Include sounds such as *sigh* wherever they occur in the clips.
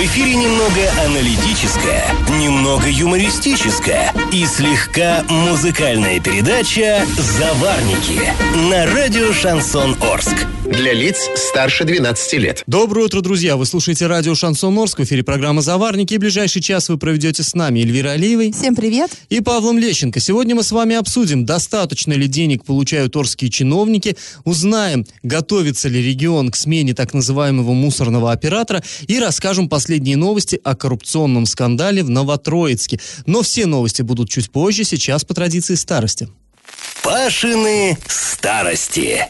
В эфире немного аналитическая, немного юмористическая и слегка музыкальная передача «Заварники» на радио «Шансон Орск». Для лиц старше 12 лет. Доброе утро, друзья! Вы слушаете радио «Шансон Орск». В эфире программа «Заварники». И ближайший час вы проведете с нами Эльвира Алиевой. Всем привет! И Павлом Лещенко. Сегодня мы с вами обсудим, достаточно ли денег получают орские чиновники, узнаем, готовится ли регион к смене так называемого мусорного оператора и расскажем последние новости о коррупционном скандале в Новотроицке. Но все новости будут чуть позже, сейчас по традиции старости. Пашины старости.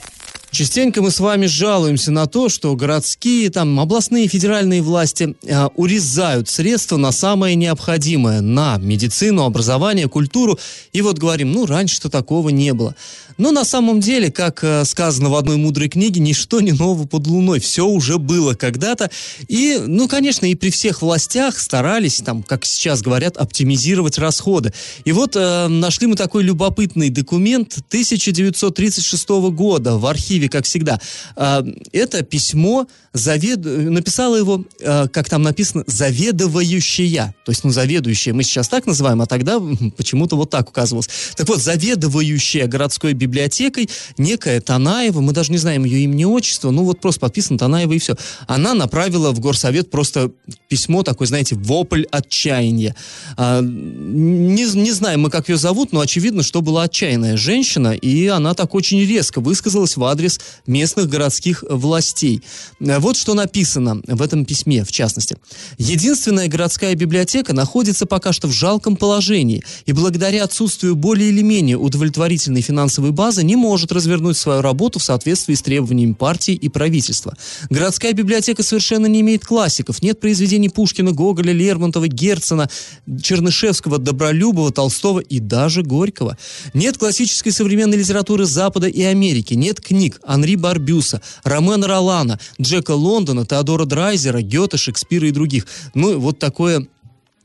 Частенько мы с вами жалуемся на то, что городские, там, областные, федеральные власти э, урезают средства на самое необходимое, на медицину, образование, культуру. И вот говорим, ну, раньше-то такого не было. Но на самом деле, как э, сказано в одной мудрой книге, ничто не ново под луной. Все уже было когда-то. И, ну, конечно, и при всех властях старались, там, как сейчас говорят, оптимизировать расходы. И вот э, нашли мы такой любопытный документ 1936 года в архиве, как всегда. Э, это письмо завед... написала его, э, как там написано, заведующая. То есть, ну, заведующая мы сейчас так называем, а тогда почему-то вот так указывалось. Так вот, заведующая городской библиотекой некая Танаева, мы даже не знаем ее имени, отчество, ну вот просто подписано Танаева и все. Она направила в горсовет просто письмо такое, знаете, вопль отчаяния. А, не, не знаем мы, как ее зовут, но очевидно, что была отчаянная женщина, и она так очень резко высказалась в адрес местных городских властей. Вот что написано в этом письме, в частности. Единственная городская библиотека находится пока что в жалком положении, и благодаря отсутствию более или менее удовлетворительной финансовой база не может развернуть свою работу в соответствии с требованиями партии и правительства. Городская библиотека совершенно не имеет классиков, нет произведений Пушкина, Гоголя, Лермонтова, Герцена, Чернышевского, Добролюбова, Толстого и даже Горького. Нет классической современной литературы Запада и Америки, нет книг Анри Барбюса, Ромена Ролана, Джека Лондона, Теодора Драйзера, Гёте, Шекспира и других. Ну, вот такое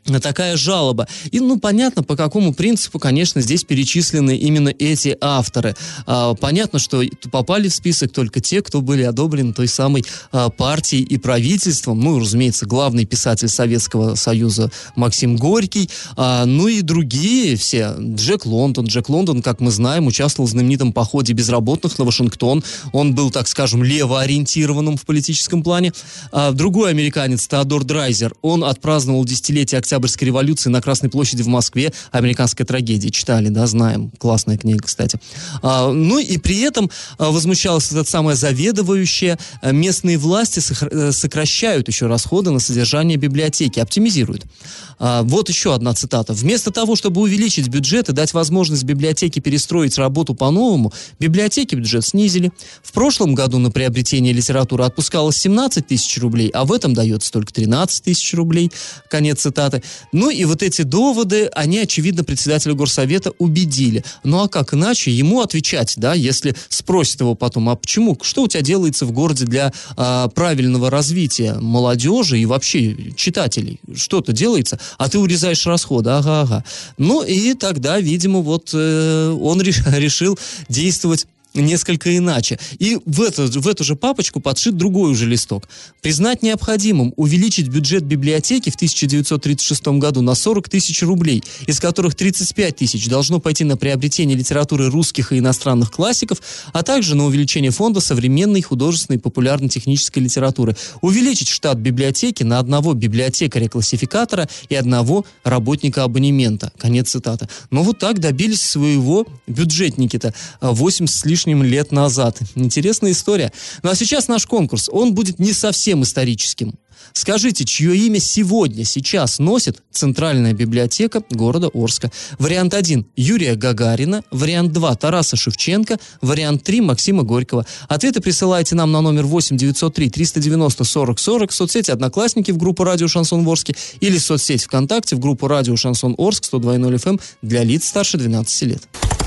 такая жалоба. И, ну, понятно, по какому принципу, конечно, здесь перечислены именно эти авторы. А, понятно, что попали в список только те, кто были одобрены той самой а, партией и правительством. Ну, разумеется, главный писатель Советского Союза Максим Горький. А, ну и другие все. Джек Лондон. Джек Лондон, как мы знаем, участвовал в знаменитом походе безработных на Вашингтон. Он был, так скажем, левоориентированным в политическом плане. А, другой американец, Теодор Драйзер, он отпраздновал десятилетие октября Октябрьской революции на Красной площади в Москве «Американская трагедия». Читали, да, знаем. Классная книга, кстати. А, ну и при этом а, возмущалась этот самая заведующая. А, местные власти э, сокращают еще расходы на содержание библиотеки, оптимизируют. А, вот еще одна цитата. «Вместо того, чтобы увеличить бюджет и дать возможность библиотеке перестроить работу по-новому, библиотеки бюджет снизили. В прошлом году на приобретение литературы отпускалось 17 тысяч рублей, а в этом дается только 13 тысяч рублей». Конец цитаты. Ну и вот эти доводы, они, очевидно, председателя горсовета убедили. Ну а как иначе ему отвечать, да, если спросят его потом, а почему, что у тебя делается в городе для а, правильного развития молодежи и вообще читателей? Что-то делается, а ты урезаешь расходы, ага, ага. Ну и тогда, видимо, вот э, он *laughs* решил действовать несколько иначе. И в эту, в эту же папочку подшит другой уже листок. Признать необходимым увеличить бюджет библиотеки в 1936 году на 40 тысяч рублей, из которых 35 тысяч должно пойти на приобретение литературы русских и иностранных классиков, а также на увеличение фонда современной художественной и популярно-технической литературы. Увеличить штат библиотеки на одного библиотекаря-классификатора и одного работника абонемента. Конец цитаты. Но вот так добились своего бюджетники-то. 8 с лишним лишним лет назад. Интересная история. Ну а сейчас наш конкурс. Он будет не совсем историческим. Скажите, чье имя сегодня, сейчас носит Центральная библиотека города Орска? Вариант 1 – Юрия Гагарина. Вариант 2 – Тараса Шевченко. Вариант 3 – Максима Горького. Ответы присылайте нам на номер 8 903 390 40 40 в соцсети «Одноклассники» в группу «Радио Шансон Орске» или в соцсеть ВКонтакте в группу «Радио Шансон Орск» 102.0 FM эм для лиц старше 12 лет.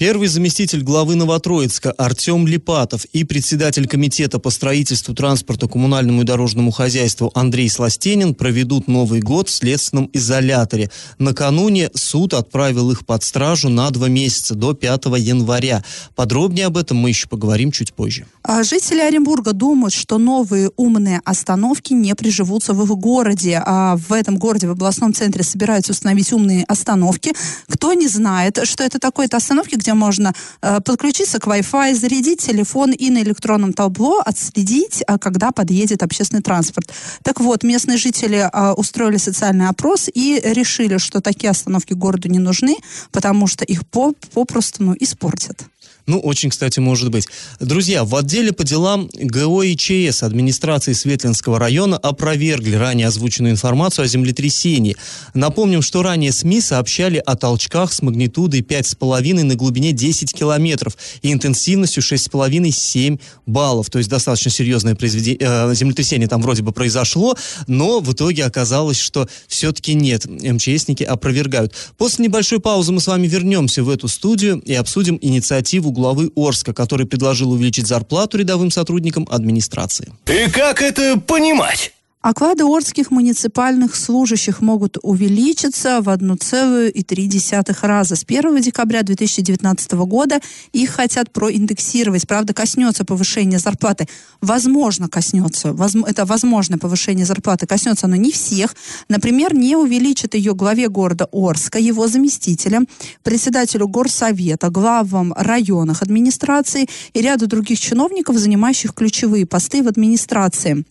Первый заместитель главы Новотроицка Артем Липатов и председатель комитета по строительству, транспорту, коммунальному и дорожному хозяйству Андрей Сластенин проведут Новый год в следственном изоляторе. Накануне суд отправил их под стражу на два месяца, до 5 января. Подробнее об этом мы еще поговорим чуть позже. А жители Оренбурга думают, что новые умные остановки не приживутся в их городе. А в этом городе, в областном центре, собираются установить умные остановки. Кто не знает, что это такое, это остановки, где можно э, подключиться к Wi-Fi, зарядить телефон и на электронном табло отследить, э, когда подъедет общественный транспорт. Так вот, местные жители э, устроили социальный опрос и решили, что такие остановки городу не нужны, потому что их по попросту ну, испортят. Ну, очень, кстати, может быть. Друзья, в отделе по делам ГО и ЧС администрации Светлинского района опровергли ранее озвученную информацию о землетрясении. Напомним, что ранее СМИ сообщали о толчках с магнитудой 5,5 на глубине 10 километров и интенсивностью 6,5-7 баллов. То есть достаточно серьезное произведение, э, землетрясение там вроде бы произошло, но в итоге оказалось, что все-таки нет. МЧСники опровергают. После небольшой паузы мы с вами вернемся в эту студию и обсудим инициативу главы Орска, который предложил увеличить зарплату рядовым сотрудникам администрации. И как это понимать? Оклады орских муниципальных служащих могут увеличиться в 1,3 раза. С 1 декабря 2019 года их хотят проиндексировать. Правда, коснется повышения зарплаты. Возможно, коснется. Это возможное повышение зарплаты. Коснется оно не всех. Например, не увеличит ее главе города Орска, его заместителям, председателю горсовета, главам районных администраций и ряду других чиновников, занимающих ключевые посты в администрации.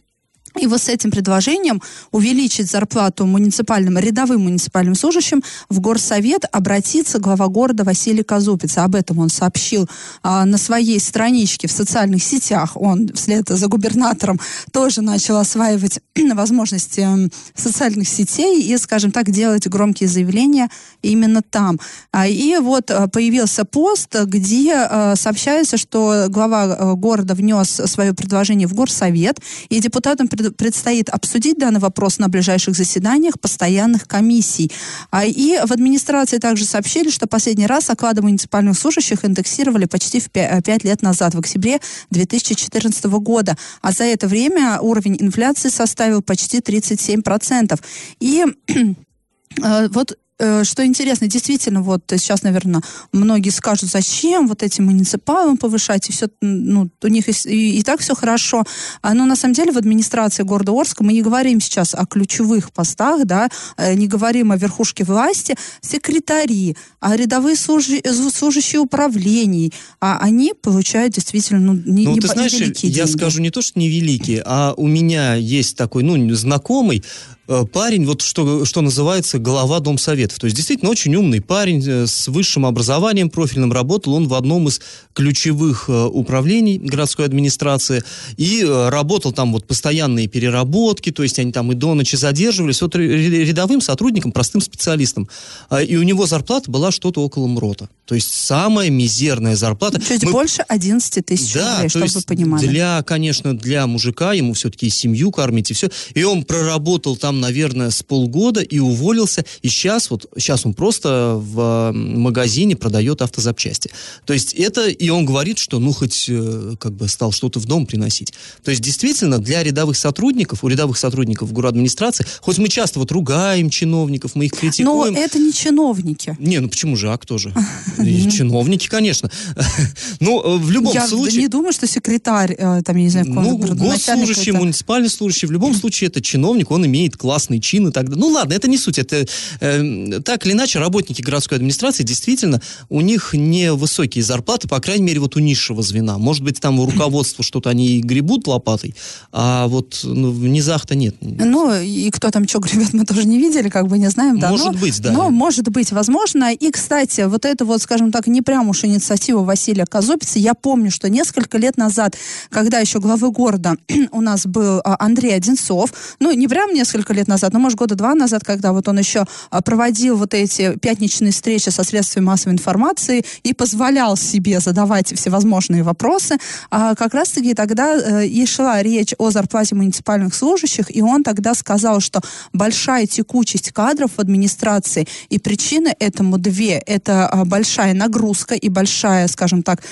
И вот с этим предложением увеличить зарплату муниципальным, рядовым муниципальным служащим в горсовет обратится глава города Василий Казупиц. Об этом он сообщил а, на своей страничке в социальных сетях. Он вслед за губернатором тоже начал осваивать *clears throat* возможности социальных сетей и, скажем так, делать громкие заявления именно там. А, и вот а, появился пост, где а, сообщается, что глава а, города внес свое предложение в горсовет, и депутатам предстоит обсудить данный вопрос на ближайших заседаниях постоянных комиссий. А, и в администрации также сообщили, что последний раз оклады муниципальных служащих индексировали почти в 5 э, лет назад, в октябре 2014 года. А за это время уровень инфляции составил почти 37%. И *clears throat* э, вот что интересно, действительно, вот сейчас, наверное, многие скажут, зачем вот этим муниципалам повышать, и все, ну, у них и, и, и так все хорошо. А, но на самом деле в администрации города Орска мы не говорим сейчас о ключевых постах, да, э, не говорим о верхушке власти, секретари, а рядовые служи, служащие управлений, а они получают действительно, ну, не, ну, не, ты знаешь, я деньги. скажу не то, что невеликие, а у меня есть такой, ну, знакомый, Э, парень, вот что, что называется, глава Домсоветов. То есть действительно очень умный парень э, с высшим образованием, профильным работал. Он в одном из ключевых э, управлений городской администрации и работал там вот постоянные переработки, то есть они там и до ночи задерживались. Вот рядовым сотрудником, простым специалистом. А, и у него зарплата была что-то около МРОТа. То есть самая мизерная зарплата. Чуть Мы... больше 11 тысяч да, рублей, чтобы вы понимали. Для, конечно, для мужика, ему все-таки и семью кормить, и все. И он проработал там наверное, с полгода и уволился. И сейчас вот, сейчас он просто в магазине продает автозапчасти. То есть это, и он говорит, что ну хоть э, как бы стал что-то в дом приносить. То есть действительно для рядовых сотрудников, у рядовых сотрудников администрации, хоть мы часто вот ругаем чиновников, мы их критикуем. Но это не чиновники. Не, ну почему же, а кто же? *laughs* Чиновники, конечно. *laughs* Ну, э, в любом случае... Я не думаю, что секретарь, э, там, я не знаю, Ну, госслужащий, муниципальный служащий, в любом случае это чиновник, он имеет классный чин и так далее. Ну ладно, это не суть. Это э, так или иначе работники городской администрации действительно у них невысокие зарплаты, по крайней мере вот у низшего звена. Может быть там у руководства что-то они гребут лопатой, а вот ну, в низах-то нет. Ну и кто там что гребет, мы тоже не видели, как бы не знаем. Да, может но, быть, да. Но может быть, возможно. И, кстати, вот это вот, скажем так, не прям уж инициатива Василия Казопица. Я помню, что несколько лет назад, когда еще главы города *clears throat* у нас был а, Андрей Одинцов, ну не прям несколько лет лет назад, ну, может, года два назад, когда вот он еще а, проводил вот эти пятничные встречи со средствами массовой информации и позволял себе задавать всевозможные вопросы, а как раз-таки тогда э, и шла речь о зарплате муниципальных служащих, и он тогда сказал, что большая текучесть кадров в администрации, и причины этому две. Это а, большая нагрузка и большая, скажем так,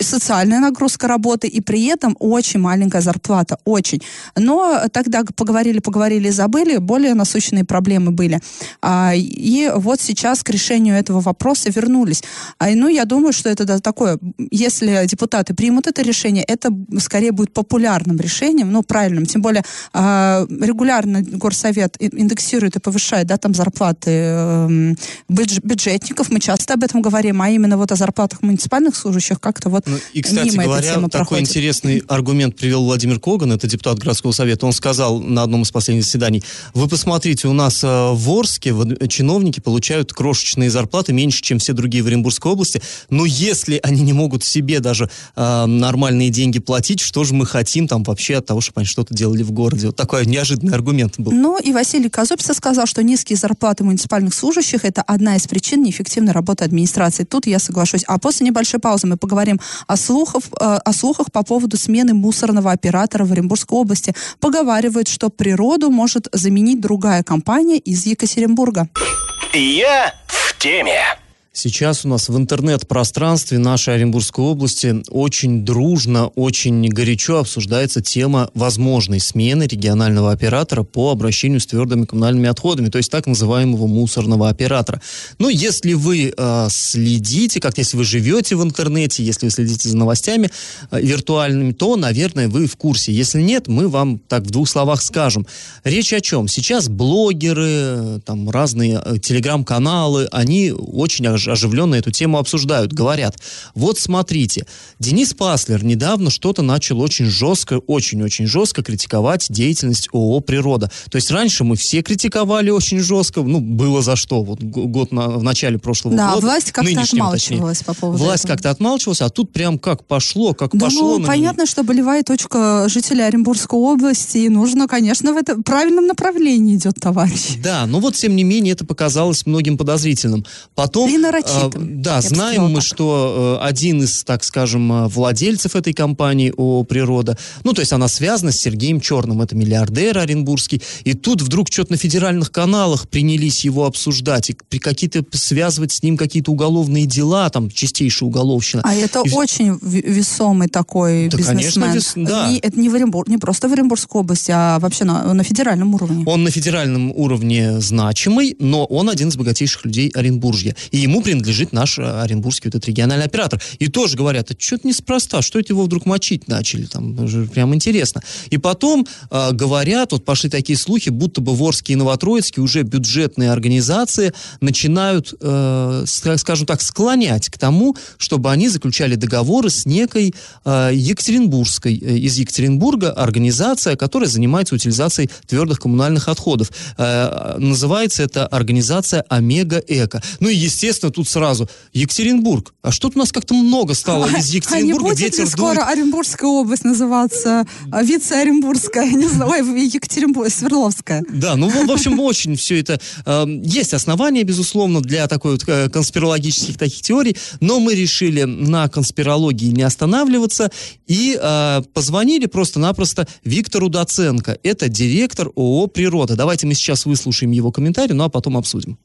социальная нагрузка работы, и при этом очень маленькая зарплата, очень. Но тогда поговорили, поговорили забыли, более насущные проблемы были. А, и вот сейчас к решению этого вопроса вернулись. Ну, я думаю, что это такое, если депутаты примут это решение, это скорее будет популярным решением, ну, правильным. Тем более регулярно Горсовет индексирует и повышает, да, там зарплаты эм, бюджетников. Мы часто об этом говорим, а именно вот о зарплатах муниципальных служащих как-то вот ну, И, кстати мимо говоря, такой проходит. интересный аргумент привел Владимир Коган, это депутат городского совета. Он сказал на одном из последних заседаний, вы посмотрите, у нас э, в Орске чиновники получают крошечные зарплаты меньше, чем все другие в Оренбургской области, но если они не могут себе даже э, нормальные деньги платить, что же мы хотим там вообще от того, чтобы они что-то делали в городе? Вот такой неожиданный аргумент был. Ну и Василий Казупица сказал, что низкие зарплаты муниципальных служащих это одна из причин неэффективной работы администрации. Тут я соглашусь. А после небольшой паузы мы поговорим о, слухов, э, о слухах по поводу смены мусорного оператора в Оренбургской области. Поговаривают, что природу может заменить другая компания из Екатеринбурга. Я в теме. Сейчас у нас в интернет-пространстве нашей Оренбургской области очень дружно, очень горячо обсуждается тема возможной смены регионального оператора по обращению с твердыми коммунальными отходами, то есть так называемого мусорного оператора. Но если вы э, следите, как если вы живете в интернете, если вы следите за новостями э, виртуальными, то, наверное, вы в курсе. Если нет, мы вам так в двух словах скажем. Речь о чем? Сейчас блогеры, там разные э, телеграм-каналы, они очень оживленно эту тему обсуждают, говорят, вот смотрите, Денис Паслер недавно что-то начал очень жестко, очень-очень жестко критиковать деятельность ООО «Природа». То есть раньше мы все критиковали очень жестко, ну, было за что, вот год на, в начале прошлого да, года. Да, власть как-то отмалчивалась точнее. по поводу Власть как-то отмалчивалась, а тут прям как пошло, как да, пошло. Ну, понятно, что болевая точка жителей Оренбургской области, и нужно, конечно, в этом правильном направлении идет товарищ. Да, но вот, тем не менее, это показалось многим подозрительным. Потом... И нарочитым. А, да, знаем мы, так. что э, один из, так скажем, э, владельцев этой компании ООО «Природа», ну, то есть она связана с Сергеем Черным, это миллиардер оренбургский, и тут вдруг что-то на федеральных каналах принялись его обсуждать, и какие-то связывать с ним какие-то уголовные дела, там, чистейшая уголовщина. А это и... очень весомый такой да, бизнесмен. Конечно, вес... да. Не, это не, в Оренбург, не просто в Оренбургской области, а вообще на, на федеральном уровне. Он на федеральном уровне значимый, но он один из богатейших людей Оренбуржья. И ему принадлежит наш э, оренбургский вот этот региональный оператор. И тоже говорят, а что-то неспроста, что это его вдруг мочить начали, там прям интересно. И потом э, говорят, вот пошли такие слухи, будто бы Ворские и Новотроицкие уже бюджетные организации начинают, э, скажем так, склонять к тому, чтобы они заключали договоры с некой э, Екатеринбургской, э, из Екатеринбурга организация, которая занимается утилизацией твердых коммунальных отходов. Э, называется это организация Омега Эко. Ну и, естественно, тут сразу Екатеринбург. А что-то у нас как-то много стало из *laughs* Екатеринбурга. А не будет ли скоро Оренбургская область называться а, вице-Оренбургская, *laughs* не знаю, ой, Екатеринбург, Свердловская. Да, ну, в общем, очень все это... Э, есть основания, безусловно, для такой вот э, конспирологических таких теорий, но мы решили на конспирологии не останавливаться и э, позвонили просто-напросто Виктору Доценко. Это директор ООО «Природа». Давайте мы сейчас выслушаем его комментарий, ну а потом обсудим.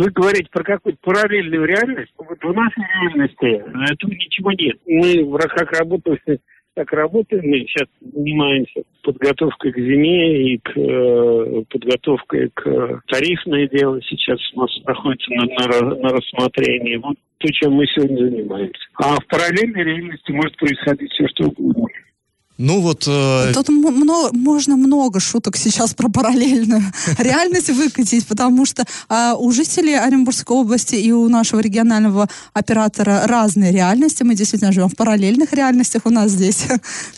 Вы говорите про какую-то параллельную реальность. Вот в нашей реальности этого ничего нет. Мы как работали, так работаем. Мы сейчас занимаемся подготовкой к зиме и к э, подготовкой к тарифное дело. Сейчас у нас находится на, на, на рассмотрении. Вот то, чем мы сегодня занимаемся. А в параллельной реальности может происходить все, что угодно. Ну вот... Э... Тут много, можно много шуток сейчас про параллельную *laughs* реальность выкатить, потому что э, у жителей Оренбургской области и у нашего регионального оператора разные реальности. Мы действительно живем в параллельных реальностях у нас здесь. *laughs*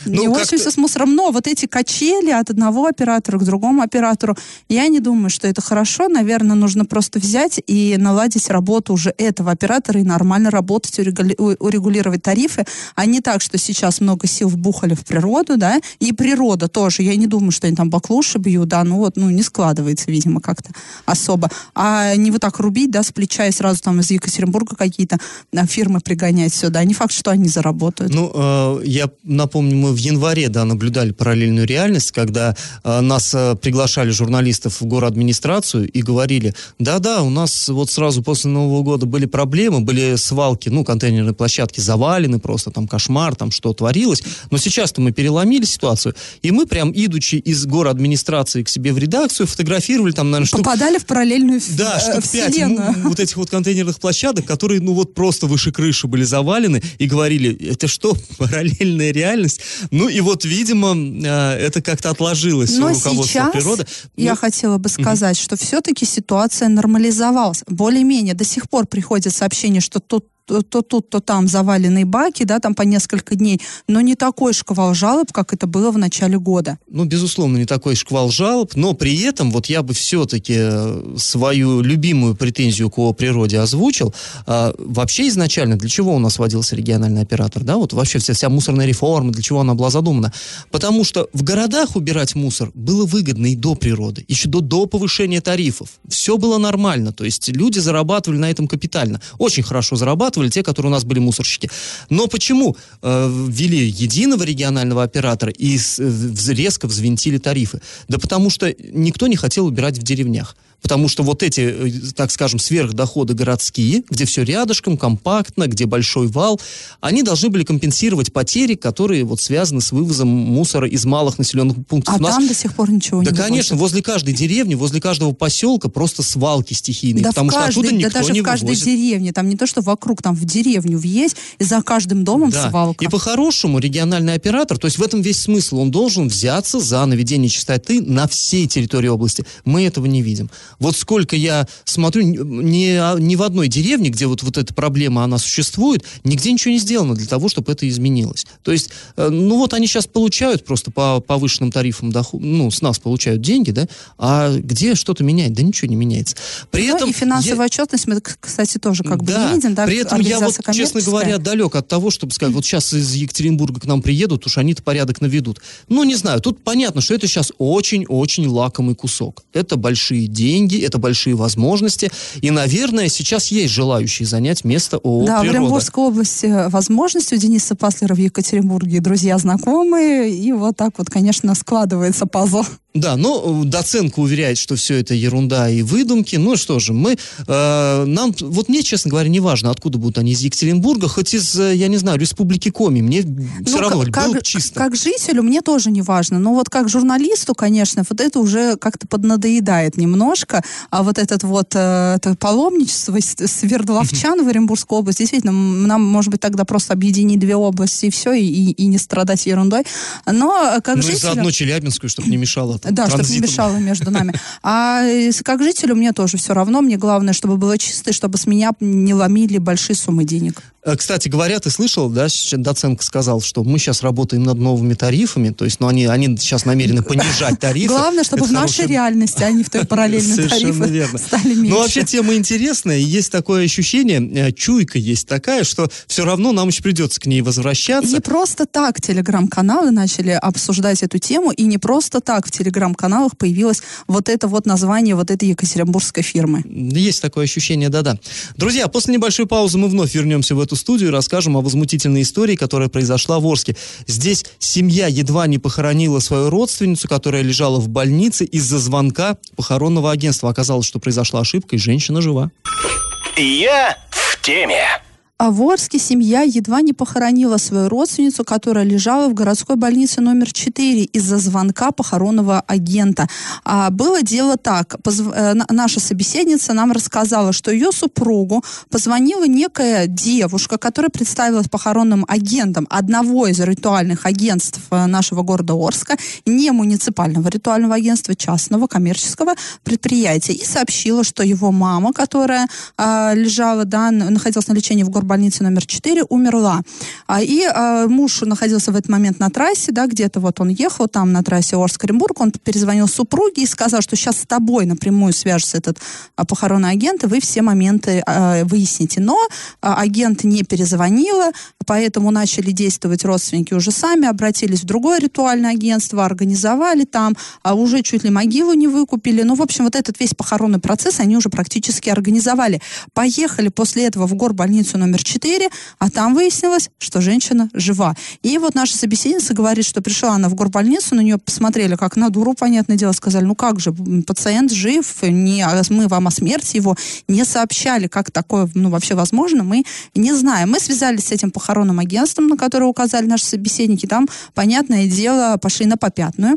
Ну, не очень все с мусором. Но вот эти качели от одного оператора к другому оператору, я не думаю, что это хорошо. Наверное, нужно просто взять и наладить работу уже этого оператора и нормально работать, урегулировать тарифы, а не так, что сейчас много сил вбухали в природу, природу, да, и природа тоже. Я не думаю, что они там баклуши бьют, да, ну вот, ну не складывается, видимо, как-то особо. А не вот так рубить, да, с плеча и сразу там из Екатеринбурга какие-то а, фирмы пригонять сюда. Не факт, что они заработают. Ну, э, я напомню, мы в январе, да, наблюдали параллельную реальность, когда э, нас э, приглашали журналистов в город администрацию и говорили, да-да, у нас вот сразу после Нового года были проблемы, были свалки, ну, контейнерные площадки завалены просто, там кошмар, там что творилось. Но сейчас-то мы переломили ситуацию, и мы прям, идучи из город администрации к себе в редакцию, фотографировали там, наверное, штук... Попадали в параллельную Да, э, штук пять вселенную. ну, вот этих вот контейнерных площадок, которые, ну, вот просто выше крыши были завалены, и говорили, это что, *laughs* параллельная реальность? Ну, и вот, видимо, э, это как-то отложилось у Но руководства сейчас природы. я Ну, хотела бы сказать, что все-таки ситуация нормализовалась. Более-менее до сих пор приходят сообщения, что тут то, то тут, то там заваленные баки, да, там по несколько дней, но не такой шквал жалоб, как это было в начале года. Ну, безусловно, не такой шквал жалоб, но при этом вот я бы все-таки э, свою любимую претензию к природе озвучил. А, вообще изначально для чего у нас вводился региональный оператор, да, вот вообще вся, вся мусорная реформа, для чего она была задумана? Потому что в городах убирать мусор было выгодно и до природы, еще до, до повышения тарифов. Все было нормально, то есть люди зарабатывали на этом капитально. Очень хорошо зарабатывали те, которые у нас были мусорщики. Но почему э, ввели единого регионального оператора и э, резко взвинтили тарифы? Да потому что никто не хотел убирать в деревнях. Потому что вот эти, э, так скажем, сверхдоходы городские, где все рядышком, компактно, где большой вал, они должны были компенсировать потери, которые вот связаны с вывозом мусора из малых населенных пунктов. А У нас- там до сих пор ничего да, не конечно, вывозят. возле каждой деревни, возле каждого поселка просто свалки стихийные, Да, потому в что каждой, оттуда никто да даже не в каждой вывозит. деревне, там не то, что вокруг, там в деревню въесть, и за каждым домом Да. свалка. И по-хорошему региональный оператор, то есть в этом весь смысл, он должен взяться за наведение чистоты на всей территории области. Мы этого не видим. Вот сколько я смотрю, ни, ни в одной деревне, где вот, вот эта проблема, она существует, нигде ничего не сделано для того, чтобы это изменилось. То есть, э, ну вот они сейчас получают просто по повышенным тарифам, доход, ну, с нас получают деньги, да, а где что-то менять? Да ничего не меняется. При Ну, этом и финансовая я- отчетность мы, кстати, тоже как бы да, видим, да, при этом я вот, честно говоря, далек от того, чтобы сказать, вот сейчас из Екатеринбурга к нам приедут, уж они-то порядок наведут. Ну, не знаю, тут понятно, что это сейчас очень-очень лакомый кусок. Это большие деньги, это большие возможности, и, наверное, сейчас есть желающие занять место ООО Да, в «Природа». Оренбургской области возможности у Дениса Паслера в Екатеринбурге друзья знакомые, и вот так вот, конечно, складывается пазл. Да, но э, доценка уверяет, что все это ерунда и выдумки. Ну что же, мы, э, нам, вот мне, честно говоря, не важно, откуда будут они, из Екатеринбурга, хоть из, э, я не знаю, Республики Коми, мне все Ну, равно, как, было бы чисто. как жителю мне тоже не важно, но вот как журналисту, конечно, вот это уже как-то поднадоедает немножко, а вот этот вот э, это паломничество Свердловчан в Оренбургской области, действительно, нам, может быть, тогда просто объединить две области и все, и, и не страдать ерундой, но э, как Ну и жителю... заодно Челябинскую, чтобы не мешало. там, Да, чтобы не мешало между нами. *laughs* А э, как жителю мне тоже все равно. Мне главное, чтобы было чисто, и чтобы с меня не ломили большие суммы денег. Э, Кстати говоря, ты слышал, да, доценка сказал, что мы сейчас работаем над новыми тарифами, то есть, ну, они, они сейчас намерены понижать тарифы. Главное, чтобы Это в нашей реальности, а не в той *laughs* параллельной Совершенно верно. стали меньше. Ну, вообще тема интересная, есть такое ощущение, э, чуйка есть такая, что все равно нам еще придется к ней возвращаться. не просто так телеграм-каналы начали обсуждать эту тему, и не просто так в телеграм-каналах появилось вот это вот название вот этой екатеринбургской фирмы. Есть такое ощущение, да-да. Друзья, после небольшой паузы мы вновь вернемся в эту студию и расскажем о возмутительной истории, которая произошла в Орске. Здесь семья едва не похоронила свою родственницу, которая лежала в больнице из-за звонка похоронного агентства. Оказалось, что произошла ошибка, и женщина жива. Я в теме. А в Орске семья едва не похоронила свою родственницу, которая лежала в городской больнице номер 4 из-за звонка похоронного агента. А было дело так. позв- э, на- наша собеседница нам рассказала, что ее супругу позвонила некая девушка, которая представилась похоронным агентом одного из ритуальных агентств э, нашего города Орска, не муниципального ритуального агентства, частного коммерческого предприятия, и сообщила, что его мама, которая а, лежала, да, находилась на лечении в горбольнице, горбольнице номер 4, умерла. А, и а, муж находился в этот момент на трассе, да, где-то вот он ехал там на трассе Орск-Оренбург, он перезвонил супруге и сказал, что сейчас с тобой напрямую свяжется этот а, похоронный агент, и вы все моменты а, выясните. Но агент не перезвонила, поэтому начали действовать родственники уже сами, обратились в другое ритуальное агентство, организовали там, а уже чуть ли могилу не выкупили. Ну, в общем, вот этот весь похоронный процесс они уже практически организовали. Поехали после этого в горбольницу номер 4, а там выяснилось, что женщина жива. И вот наша собеседница говорит, что пришла она в горбольницу, на нее посмотрели как на дуру, понятное дело, сказали, ну как же, пациент жив, не, мы вам о смерти его не сообщали, как такое ну, вообще возможно, мы не знаем. Мы связались с этим похоронным агентством, на которое указали наши собеседники, там, понятное дело, пошли на попятную а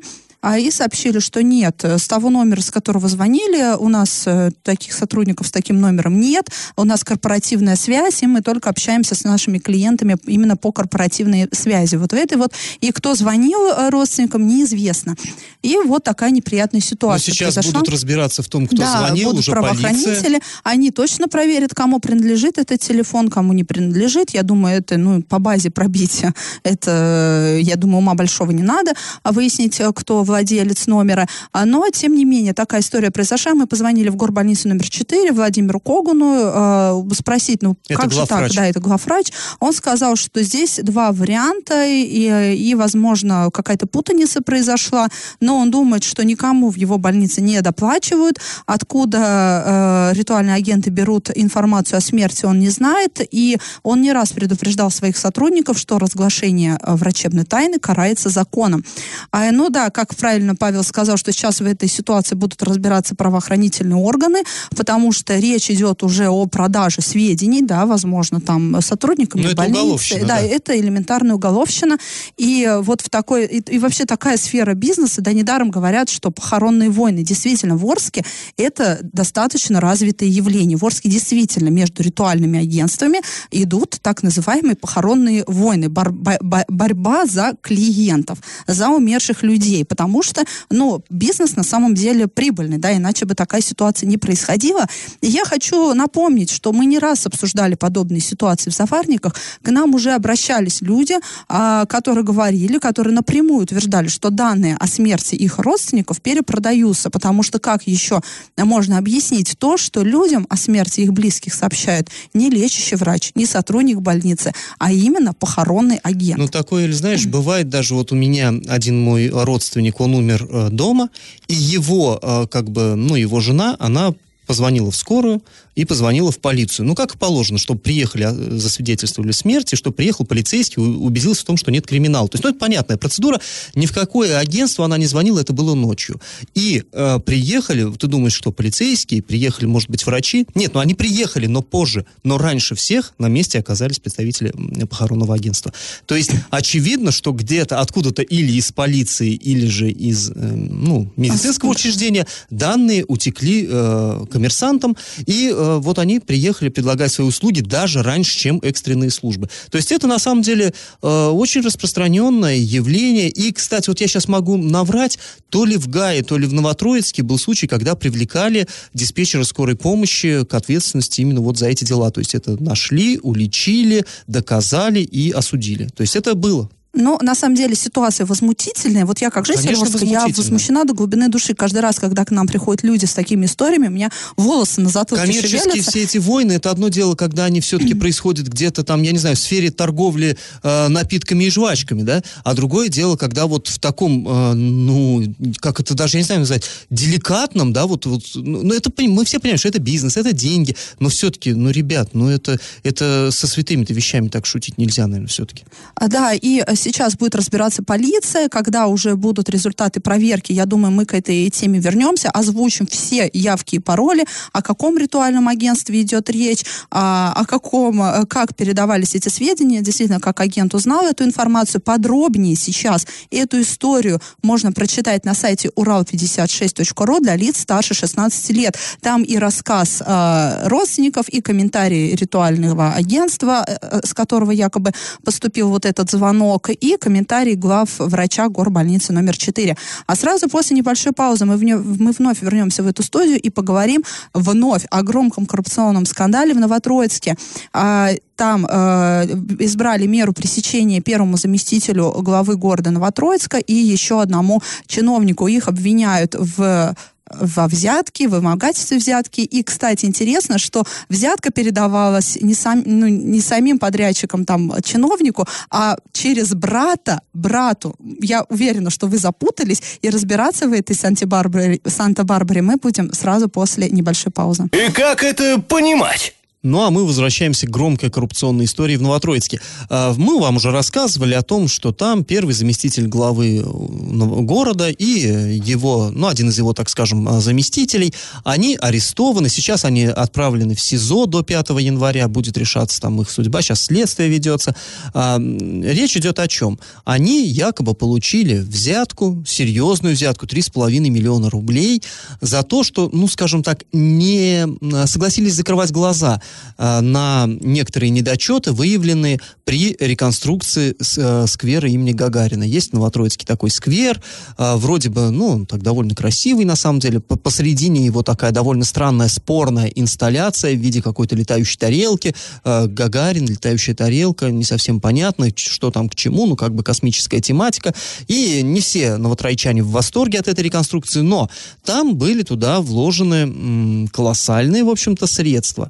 и сообщили, что нет, с того номера, с которого звонили, у нас э, таких сотрудников с таким номером нет, у нас корпоративная связь, и мы только общаемся с нашими клиентами именно по корпоративной связи. Вот в этой вот, и кто звонил э, родственникам, неизвестно. И вот такая неприятная ситуация Но сейчас произошла. будут разбираться в том, кто да, звонил, будут уже правоохранители, полиция. они точно проверят, кому принадлежит этот телефон, кому не принадлежит. Я думаю, это ну, по базе пробития, это, я думаю, ума большого не надо, а выяснить, кто владелец номера. А, Но, тем не менее, такая история произошла. Мы позвонили в горбольницу номер 4 Владимиру Когану э, спросить, ну, Это как же так? главврач. Да, это главврач. Он сказал, что здесь два варианта, и, и возможно, какая-то путаница произошла, но он думает, что никому в его больнице не доплачивают. Откуда э, ритуальные агенты берут информацию о смерти, он не знает, и он не раз предупреждал своих сотрудников, что разглашение врачебной тайны карается законом. А, ну да, как правильно Павел сказал, что сейчас в этой ситуации будут разбираться правоохранительные органы, потому что речь идет уже о продаже сведений, да, возможно, там сотрудниками Ну, это больницы. уголовщина, да, да. это элементарная уголовщина. И э, вот в такой, и, и вообще такая сфера бизнеса, да, недаром говорят, что похоронные войны действительно в Орске это достаточно развитое явление. В Орске действительно между ритуальными агентствами идут так называемые похоронные войны, ба- ба- борьба за клиентов, за умерших людей, потому что, ну, бизнес на самом деле прибыльный, да, иначе бы такая ситуация не происходила. И я хочу напомнить, что мы не раз обсуждали подобные ситуации в Сафарниках, к нам уже обращались люди, а, которые говорили, которые напрямую утверждали, что данные о смерти их родственников перепродаются, потому что как еще можно объяснить то, что людям о смерти их близких сообщают не лечащий врач, не сотрудник больницы, а именно похоронный агент. Ну, такое, знаешь, бывает даже вот у меня один мой родственник, он умер э, дома, и его, э, как бы, ну, его жена, она позвонила в скорую и позвонила в полицию. Ну, как и положено, чтобы приехали, а, засвидетельствовали смерти, чтобы приехал полицейский, убедился в том, что нет криминала. То есть, ну, это понятная процедура. Ни в какое агентство она не звонила, это было ночью. И э, приехали, ты думаешь, что полицейские, приехали, может быть, врачи? Нет, ну, они приехали, но позже. Но раньше всех на месте оказались представители похоронного агентства. То есть, очевидно, что где-то, откуда-то или из полиции, или же из, э, ну, медицинского Откуда? учреждения данные утекли э, коммерсантам, и э, вот они приехали предлагать свои услуги даже раньше, чем экстренные службы. То есть это на самом деле э, очень распространенное явление. И, кстати, вот я сейчас могу наврать, то ли в Гае, то ли в Новотроицке был случай, когда привлекали диспетчера скорой помощи к ответственности именно вот за эти дела. То есть это нашли, уличили, доказали и осудили. То есть это было. Ну, на самом деле ситуация возмутительная. Вот я как житель Конечно, Орска, я возмущена до глубины души. Каждый раз, когда к нам приходят люди с такими историями, у меня волосы на затылке Коммерческие шевелятся. все эти войны, это одно дело, когда они все-таки *clears throat* происходят где-то там, я не знаю, в сфере торговли э, напитками и жвачками, да, а другое дело, когда вот в таком, э, ну, как это даже, я не знаю назвать, деликатном, да, вот, вот ну, ну, это, мы все понимаем, что это бизнес, это деньги, но все-таки, ну, ребят, ну, это, это со святыми-то вещами так шутить нельзя, наверное, все-таки. А, Да, и э, сейчас будет разбираться полиция, когда уже будут результаты проверки, я думаю, мы к этой теме вернемся, озвучим все явки и пароли, о каком ритуальном агентстве идет речь, а, о каком, э, как передавались эти сведения, действительно, как агент узнал эту информацию, подробнее сейчас эту историю можно прочитать на сайте урал56.ру для лиц старше 16 лет. Там и рассказ э, родственников, и комментарии ритуального агентства, э, э, с которого якобы поступил вот этот звонок, и комментарий глав врача горбольницы номер 4. А сразу после небольшой паузы мы, вне, мы вновь вернемся в эту студию и поговорим вновь о громком коррупционном скандале в Новотроицке. А, там э, избрали меру пресечения первому заместителю главы города Новотроицка и еще одному чиновнику. Их обвиняют в во взятке, в вымогательстве взятки. И, кстати, интересно, что взятка передавалась не, сам, ну, не самим подрядчикам, там, чиновнику, а через брата, брату. Я уверена, что вы запутались, и разбираться в этой Санта-Барбаре мы будем сразу после небольшой паузы. И как это понимать? Ну а мы возвращаемся к громкой коррупционной истории в Новотроицке. А, мы вам уже рассказывали о том, что там первый заместитель главы э, города и его, ну один из его, так скажем, а, заместителей, они арестованы. Сейчас они отправлены в СИЗО до 5 января. Будет решаться там их судьба. Сейчас следствие ведется. А, речь идет о чем? Они якобы получили взятку, серьезную взятку, 3,5 миллиона рублей за то, что, ну скажем так, не согласились закрывать глаза Э, на некоторые недочеты, выявленные при реконструкции э, сквера имени Гагарина. Есть в Новотроицке такой сквер, э, вроде бы, ну, так довольно красивый на самом деле. Посередине его такая довольно странная спорная инсталляция в виде какой-то летающей тарелки. Гагарин, летающая тарелка, не совсем понятно, что там к чему, ну, как бы космическая тематика. И не все новотройчане в восторге от этой реконструкции, но там были туда вложены колоссальные, в общем-то, средства.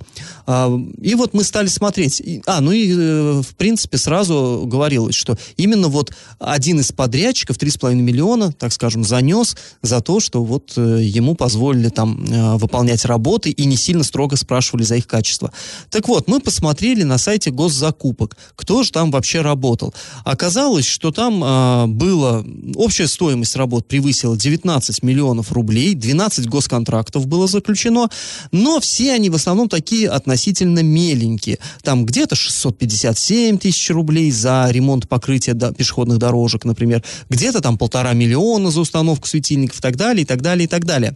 А, и вот мы стали смотреть. А, ну и, э, в принципе, сразу говорилось, что именно вот один из подрядчиков, 3,5 миллиона, так скажем, занес за то, что вот э, ему позволили там э, выполнять работы и не сильно строго спрашивали за их качество. Так вот, мы посмотрели на сайте госзакупок, кто же там вообще работал. Оказалось, что там а, было, общая стоимость работ превысила 19 миллионов рублей, 12 госконтрактов было заключено, но все они в основном такие относительно относительно меленькие. Там где-то 657 тысяч рублей за ремонт покрытия до, пешеходных дорожек, например. Где-то там полтора миллиона за установку светильников и так далее, и так далее, и так далее.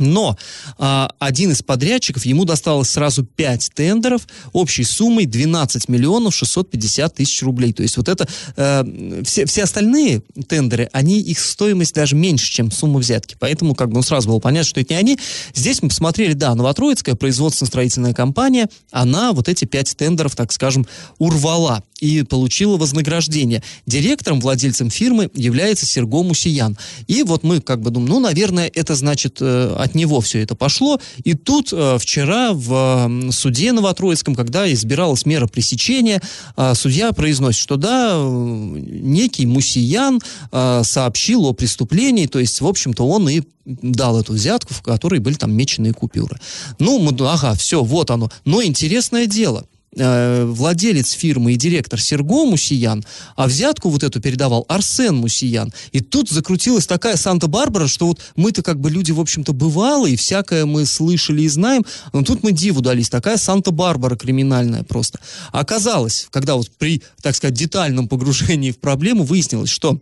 Но а, один из подрядчиков, ему досталось сразу 5 тендеров общей суммой 12 миллионов 650 тысяч рублей. То есть вот это, э, все, все остальные тендеры, они, их стоимость даже меньше, чем сумма взятки. Поэтому как бы ну, сразу было понятно, что это не они. Здесь мы посмотрели, да, Новотроицкая производственно-строительная компания, она вот эти 5 тендеров, так скажем, урвала и получила вознаграждение. Директором, владельцем фирмы является Серго Мусиян. И вот мы как бы думаем, ну, наверное, это значит э, от него все это пошло. И тут э, вчера в э, суде Новотроицком, когда избиралась мера пресечения, э, судья произносит, что да, э, некий Мусиян э, сообщил о преступлении, то есть, в общем-то, он и дал эту взятку, в которой были там меченые купюры. Ну, ага, все, вот оно. Но интересное дело – Э, владелец фирмы и директор Серго Мусиян, а взятку вот эту передавал Арсен Мусиян. И тут закрутилась такая Санта-Барбара, что вот мы-то как бы люди, в общем-то, бывалые, всякое мы слышали и знаем, но тут мы диву дались, такая Санта-Барбара криминальная просто. Оказалось, когда вот при, так сказать, детальном погружении в проблему выяснилось, что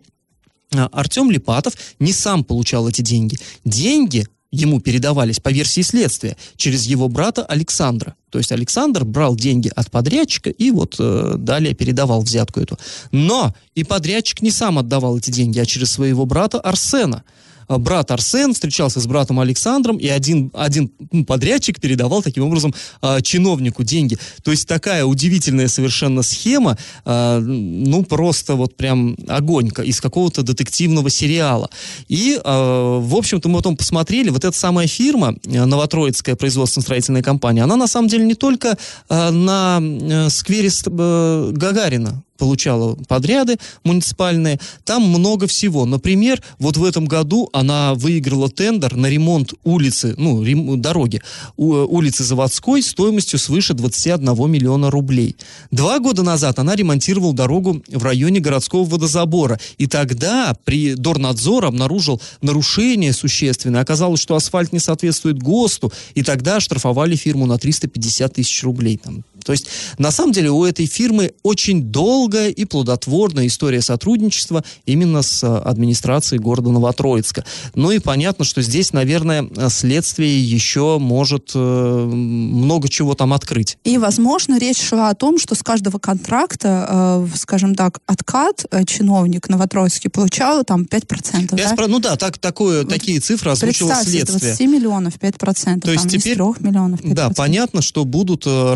э, Артем Липатов не сам получал эти деньги. Деньги ему передавались по версии следствия через его брата Александра. То есть Александр брал деньги от подрядчика и вот э, далее передавал взятку эту. Но и подрядчик не сам отдавал эти деньги, а через своего брата Арсена. А, брат Арсен встречался с братом Александром, и один, один ну, подрядчик передавал таким образом э, чиновнику деньги. То есть такая удивительная совершенно схема, э, ну просто вот прям огонька из какого-то детективного сериала. И, в общем-то, мы потом посмотрели, вот эта самая фирма, Новотроицкая производственно-строительная компания, она на самом деле не только на э, сквере э, Гагарина получала подряды муниципальные. Там много всего. Например, вот в этом году она выиграла тендер на ремонт улицы, ну, рем, дороги, у, улицы Заводской стоимостью свыше 21 миллиона рублей. Два года назад она ремонтировала дорогу в районе городского водозабора. И тогда при Дорнадзор обнаружил нарушение существенное. Оказалось, что асфальт не соответствует ГОСТу, и тогда штрафовали фирму на 350 тысяч рублей. Там То есть, на самом деле, у этой фирмы очень долгая и плодотворная история сотрудничества именно с э, администрацией города Новотроицка. Ну и понятно, что здесь, наверное, следствие еще может э, много чего там открыть. И, возможно, речь шла о том, что с каждого контракта, э, скажем так, откат э, чиновник Новотроицкий получал там 5%. 5%, да? Ну да, так, такое, вот такие цифры озвучило следствие. 20 миллионов 5%, То есть там, теперь, 3 миллионов 5%. Да, понятно, что будут э,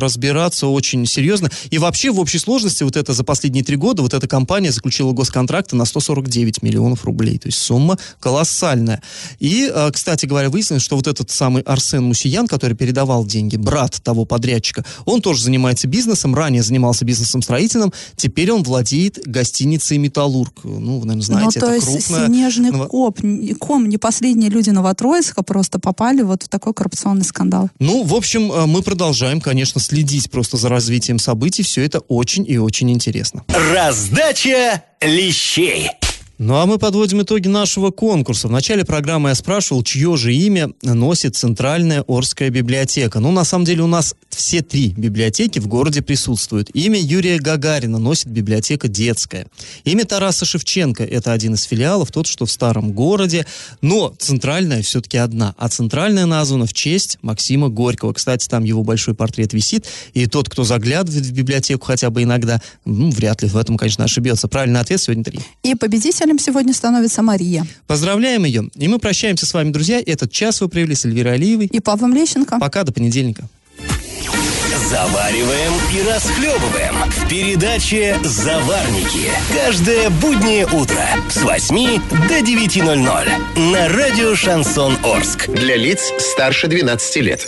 разбираться очень серьезно. И вообще в общей сложности вот это за последние три года вот эта компания заключила госконтракты на 149 миллионов рублей. То есть сумма колоссальная. И, э, кстати говоря, выяснилось, что вот этот самый Арсен Мусиян, который передавал деньги, брат того подрядчика, он тоже занимается бизнесом, ранее занимался бизнесом строительным, теперь он владеет гостиницей «Металлург». Ну, вы, наверное, знаете, ну, то это есть крупная... снежный коп, ком, не последние люди Новотроицка просто попали вот в такой коррупционный скандал. Ну, в общем, э, мы продолжаем, конечно, следить просто за развитием событий. Все это очень и очень интересно. Раздача лещей. Ну а мы подводим итоги нашего конкурса. В начале программы я спрашивал, чье же имя носит Центральная Орская библиотека. Ну, на самом деле, у нас все три библиотеки в городе присутствуют. Имя Юрия Гагарина носит библиотека детская. Имя Тараса Шевченко – это один из филиалов, тот, что в старом городе. Но центральная все-таки одна. А центральная названа в честь Максима Горького. Кстати, там его большой портрет висит. И тот, кто заглядывает в библиотеку хотя бы иногда, ну, вряд ли в этом, конечно, ошибется. Правильный ответ сегодня три. И победитель победителем сегодня становится Мария. Поздравляем ее. И мы прощаемся с вами, друзья. Этот час вы провели с Эльвирой Алиевой. И Павлом Лещенко. Пока, до понедельника. Завариваем и расхлебываем в передаче «Заварники». Каждое буднее утро с 8 до 9.00 на радио «Шансон Орск». Для лиц старше 12 лет.